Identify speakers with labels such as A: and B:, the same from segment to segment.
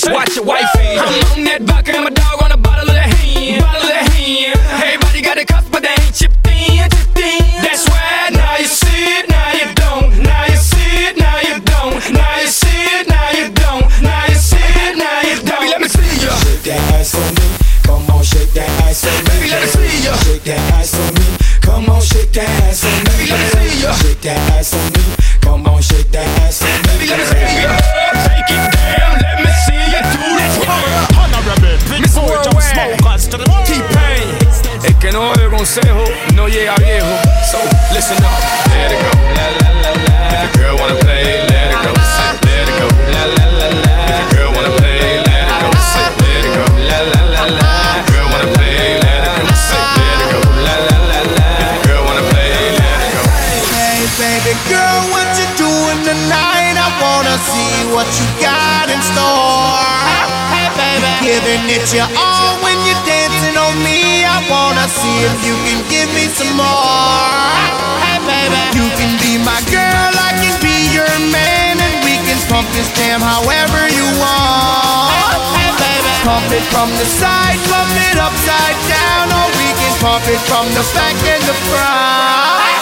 A: watch your wife. get you
B: on
C: when you're dancing on me. I wanna see if you can give me some more. Hey, baby, you can be my girl, I can be your man, and we can pump this jam however you want. Hey, baby, pump it from the side, pump it upside down, or we can pump it from the back and the front.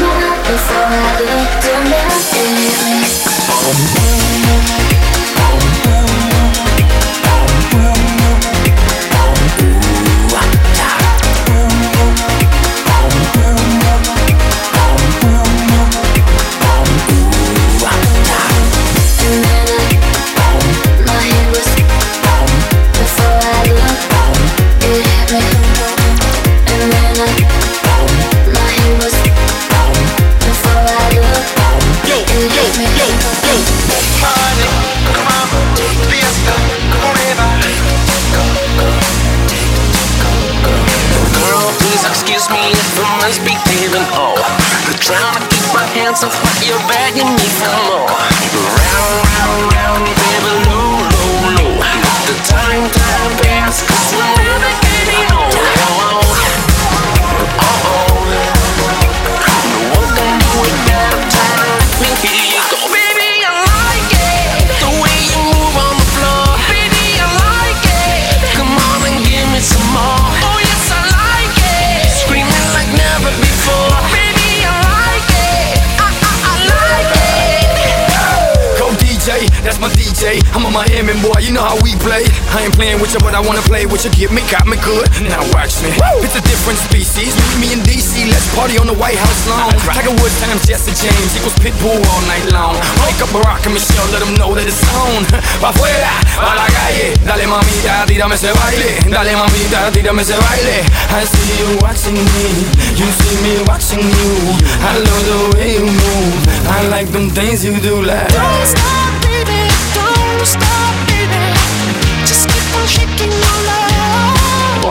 A: with you, but I wanna play with you. Give me, got me good. Now watch me. Woo! It's a different species. Meet me in DC, let's party on the White House lawn. Right. Tiger Woods times Jesse James equals Pitbull all night long. Wake up Barack and Michelle, let them know that it's on. Pa' afuera, pa' la calle. Dale mamita, tírame ese baile. Dale mamita, tírame ese baile. I see you watching me, you see me watching you. I love the way you move. I like them things you do like.
D: Don't stop.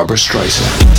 E: Barbra Streisand.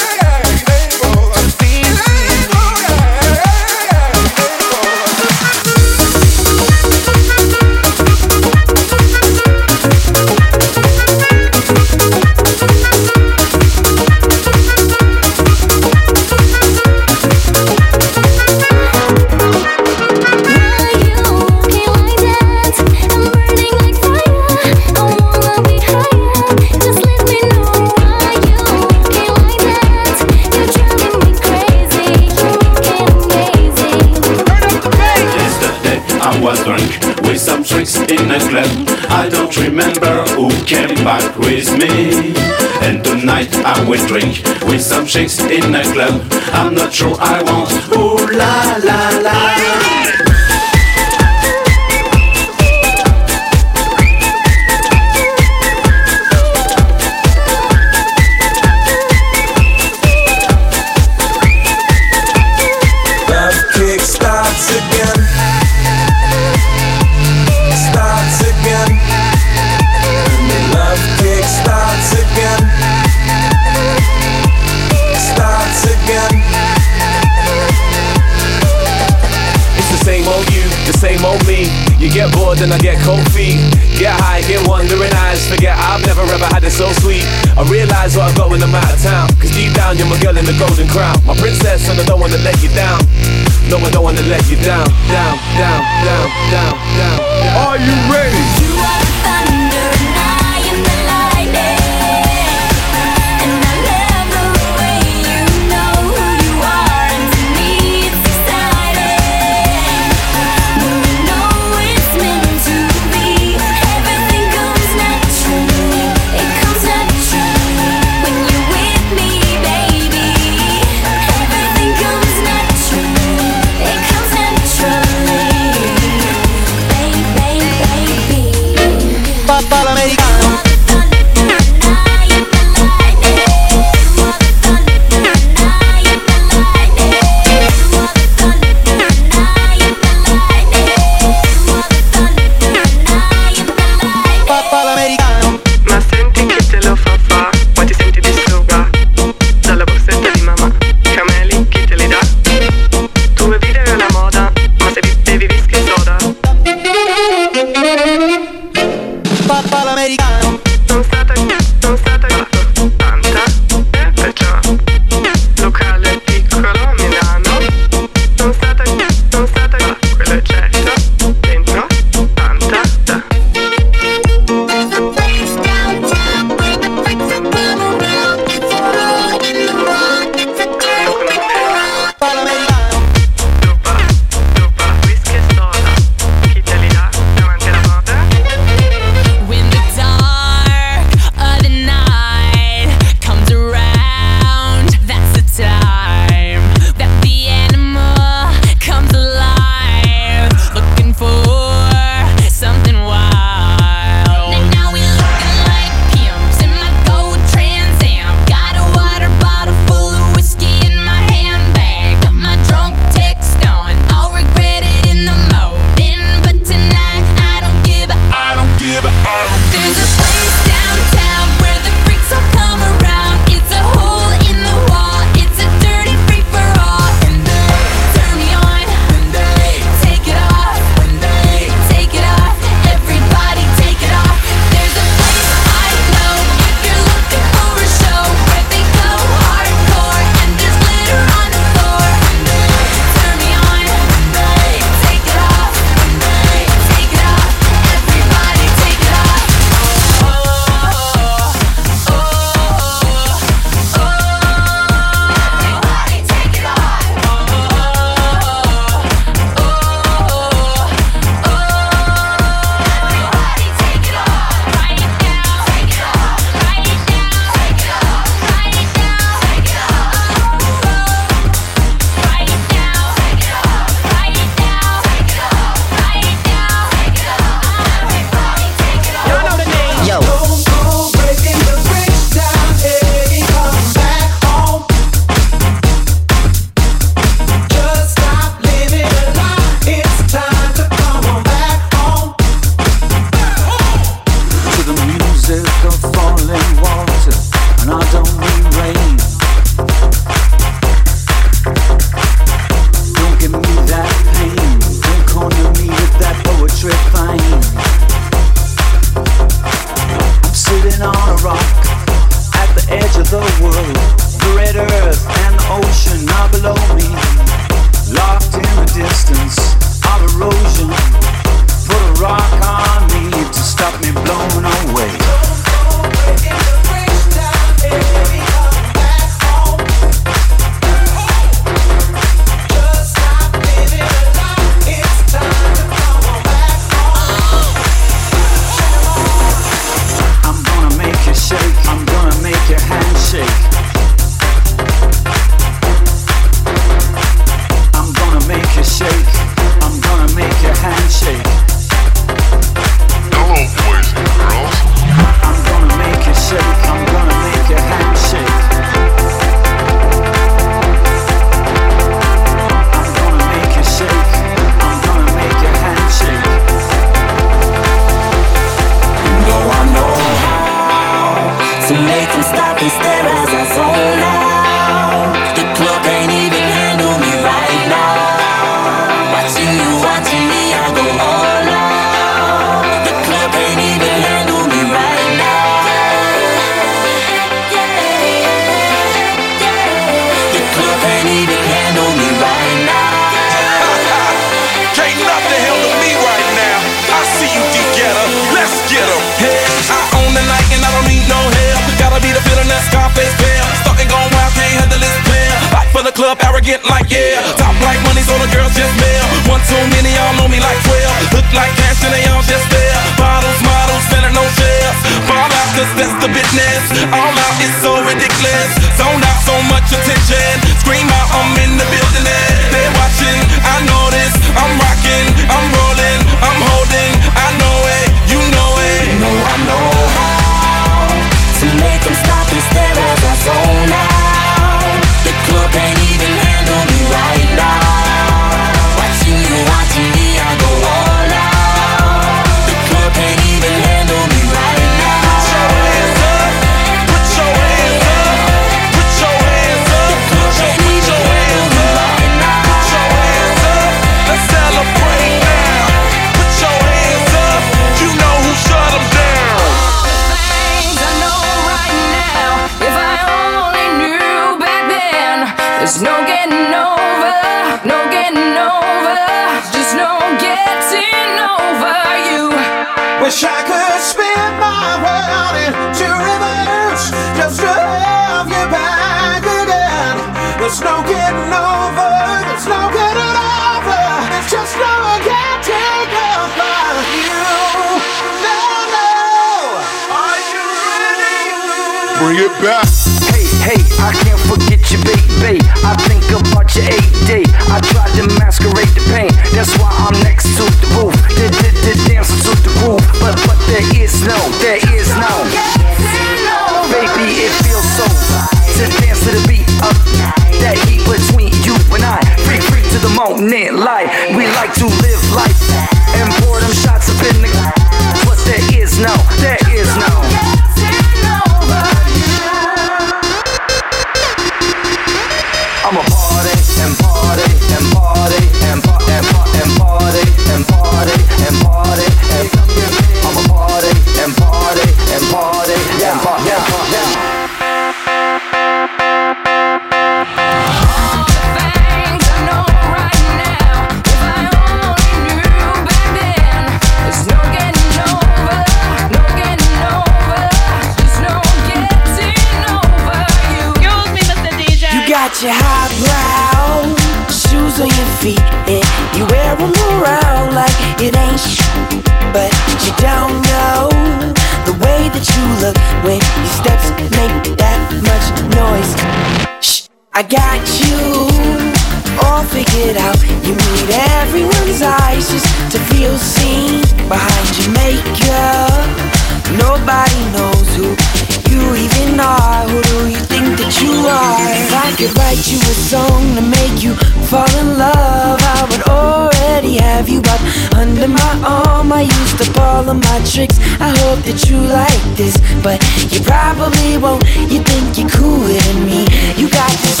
D: of my
F: tricks. I
G: hope that you like this, but you probably won't. You think you're cooler than me. You got this.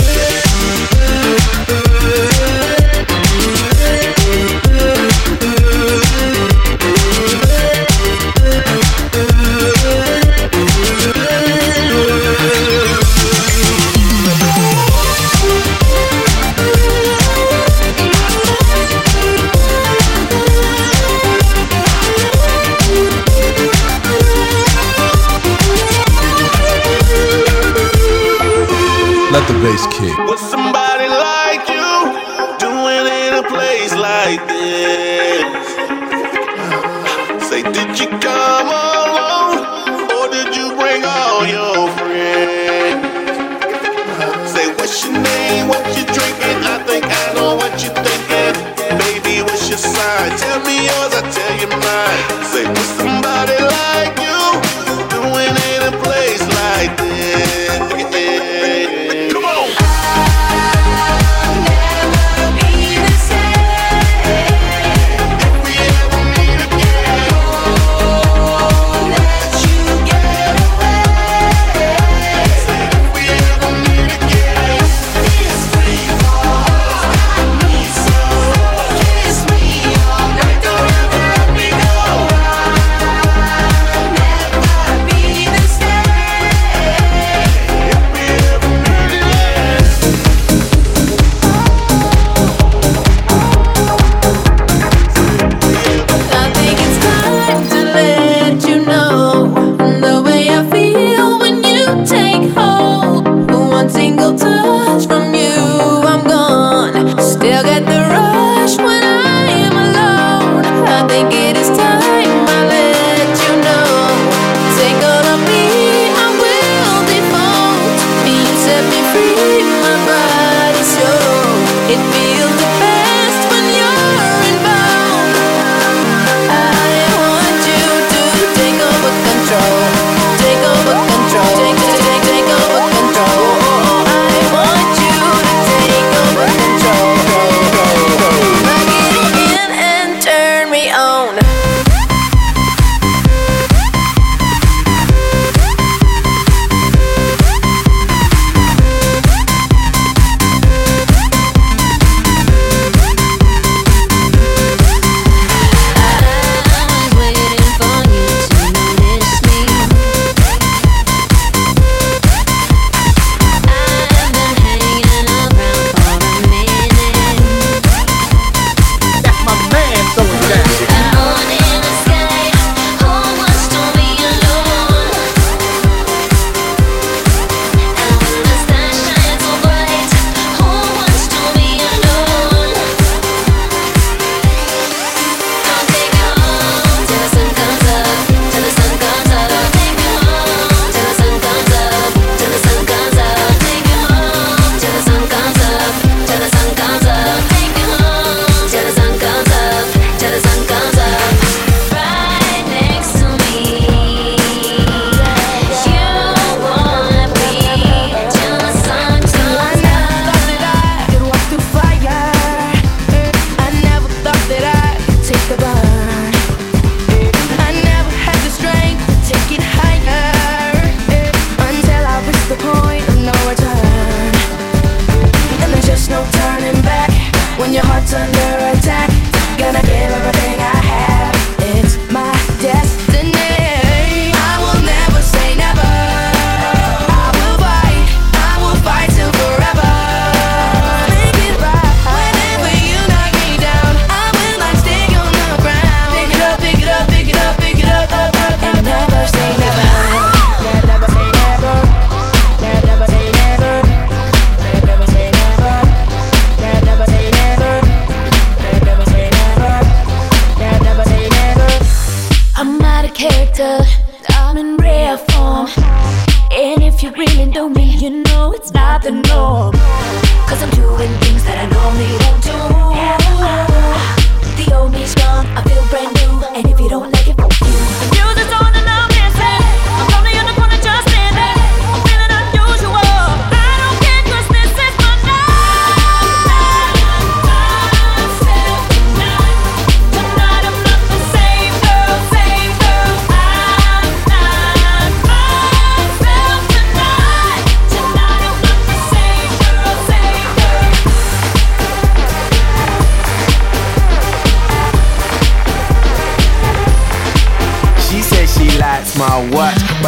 H: the bass kick.
I: window me, you
D: know it's not the norm. Cause I'm doing things that I normally don't do. Uh, the old me's gone, I feel brand new. And if you don't like it,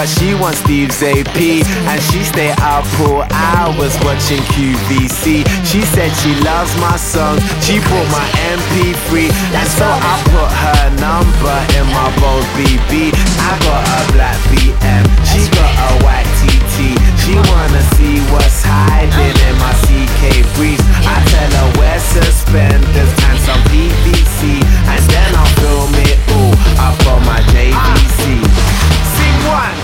J: She wants Steve's AP And she stay up for hours watching QVC She said she loves my songs She bought my MP3 And so I put her number in my phone BB I got a black BM She got a white TT She wanna see what's hiding
K: in
L: my CK briefs
M: I tell her wear suspenders and some PVC And then
N: I'll film it all up on my JVC Sing one!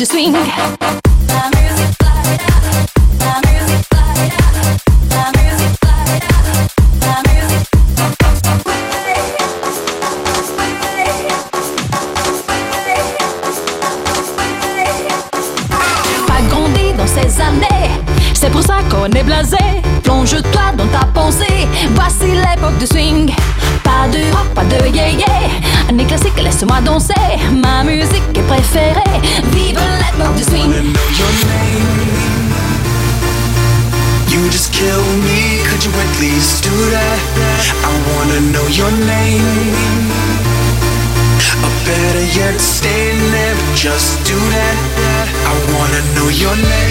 C: to swing. just
J: do that.
C: I wanna
D: know your
O: name.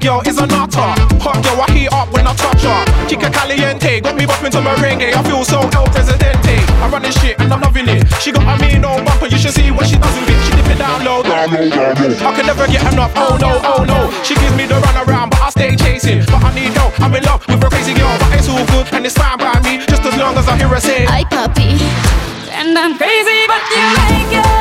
O: Girl is a nutter. Hot girl, I heat up when I touch her. Chica caliente, got me bumping to merengue. I feel so El Presidente. I run this shit and I'm loving it. She got a mean old bumper, you should see what she does with it. She dip it down low. I can never get enough. Oh no, oh no. She gives me the run around, but I stay chasing. But I need help. I'm in love with a crazy girl, but it's all good and it's fine by me. Just as long as I hear her say,
P: "I puppy," and
Q: I'm
E: crazy,
J: but you like
H: it.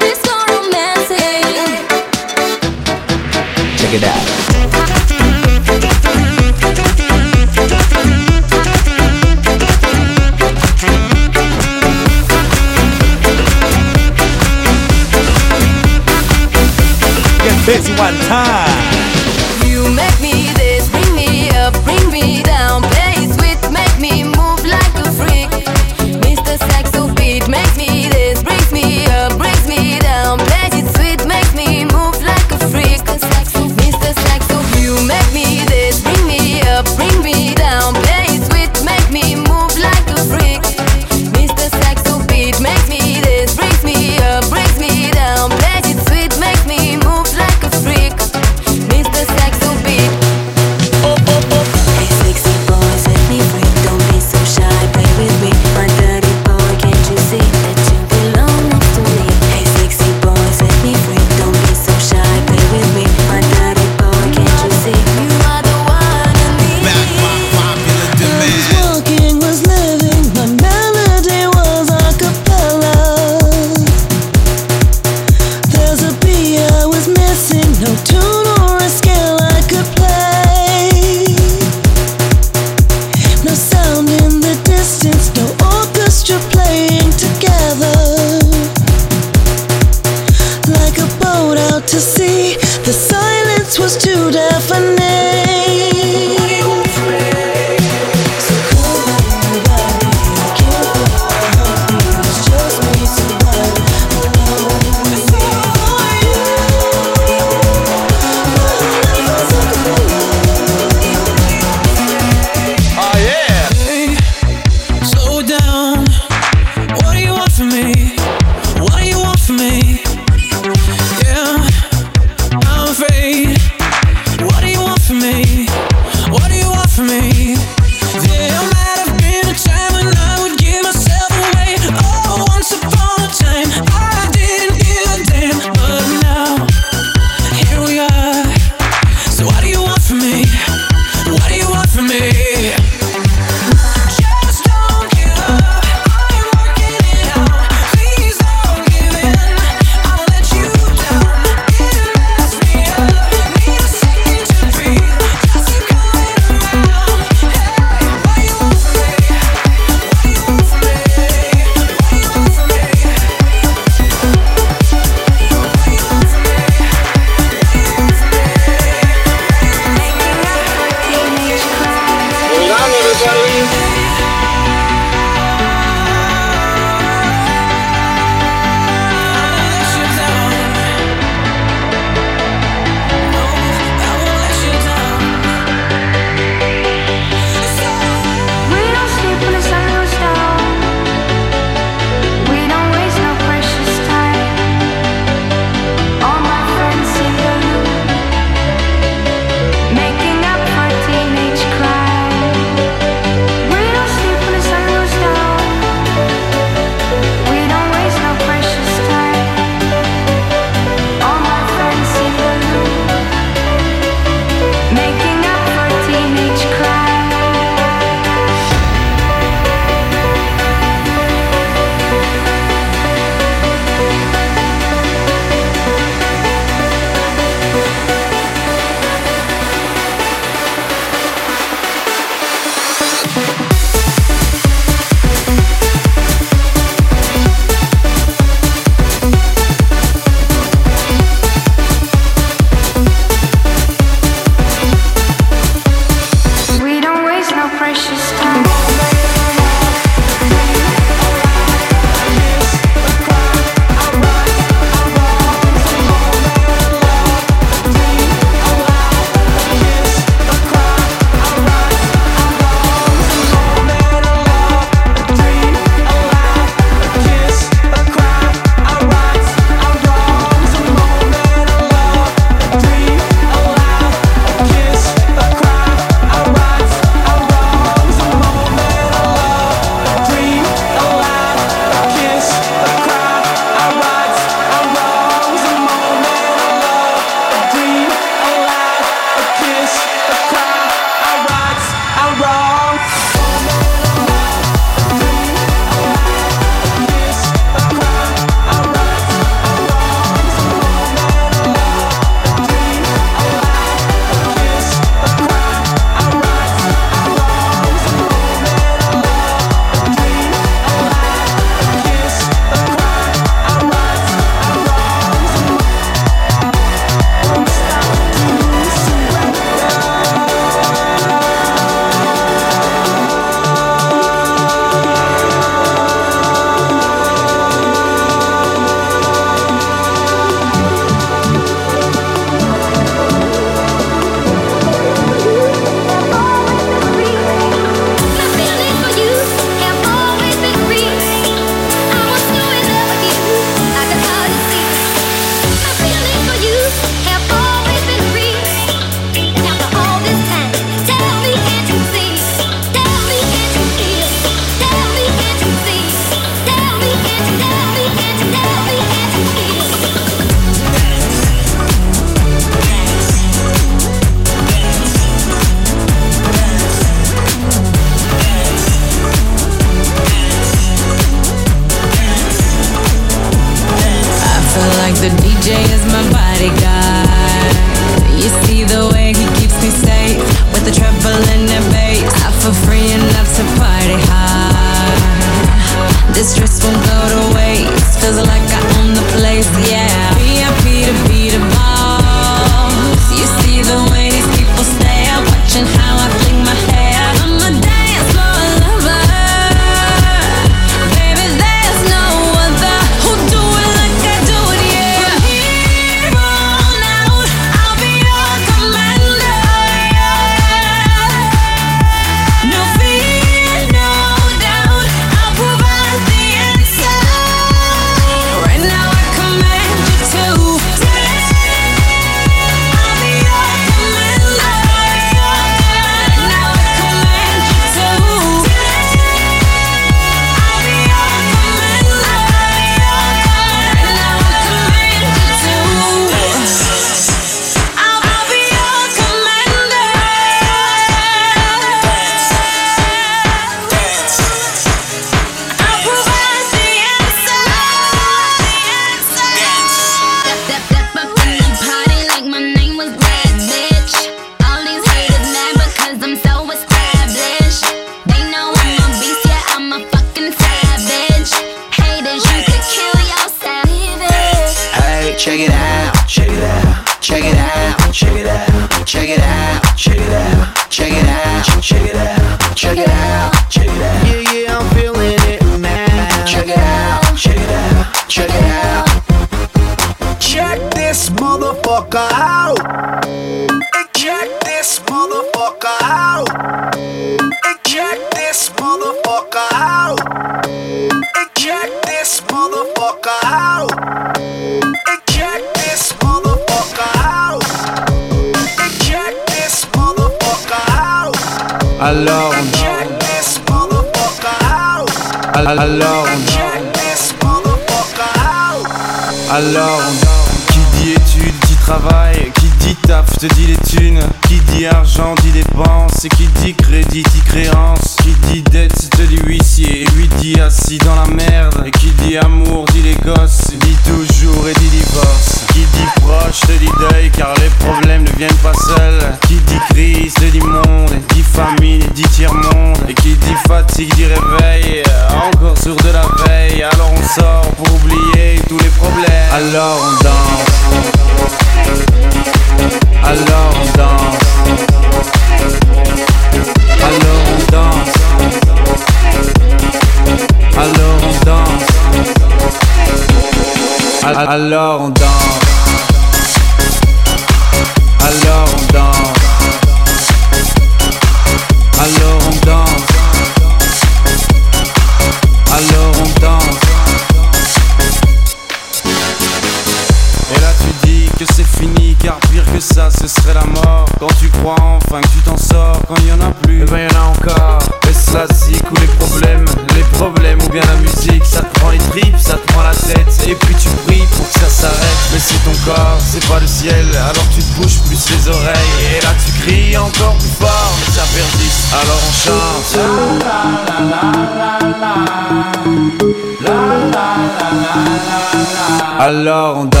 R: Alors on danse.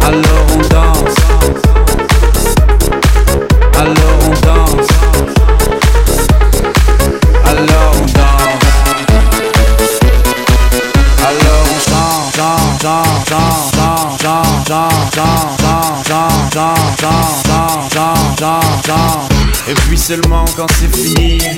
R: Alors on danse. Alors on danse. Alors on danse. Alors on chante, chante, chante, chante, chante, chante, chante, chante, chante, chante, chante, chante, chante, chante. Et puis seulement quand c'est fini.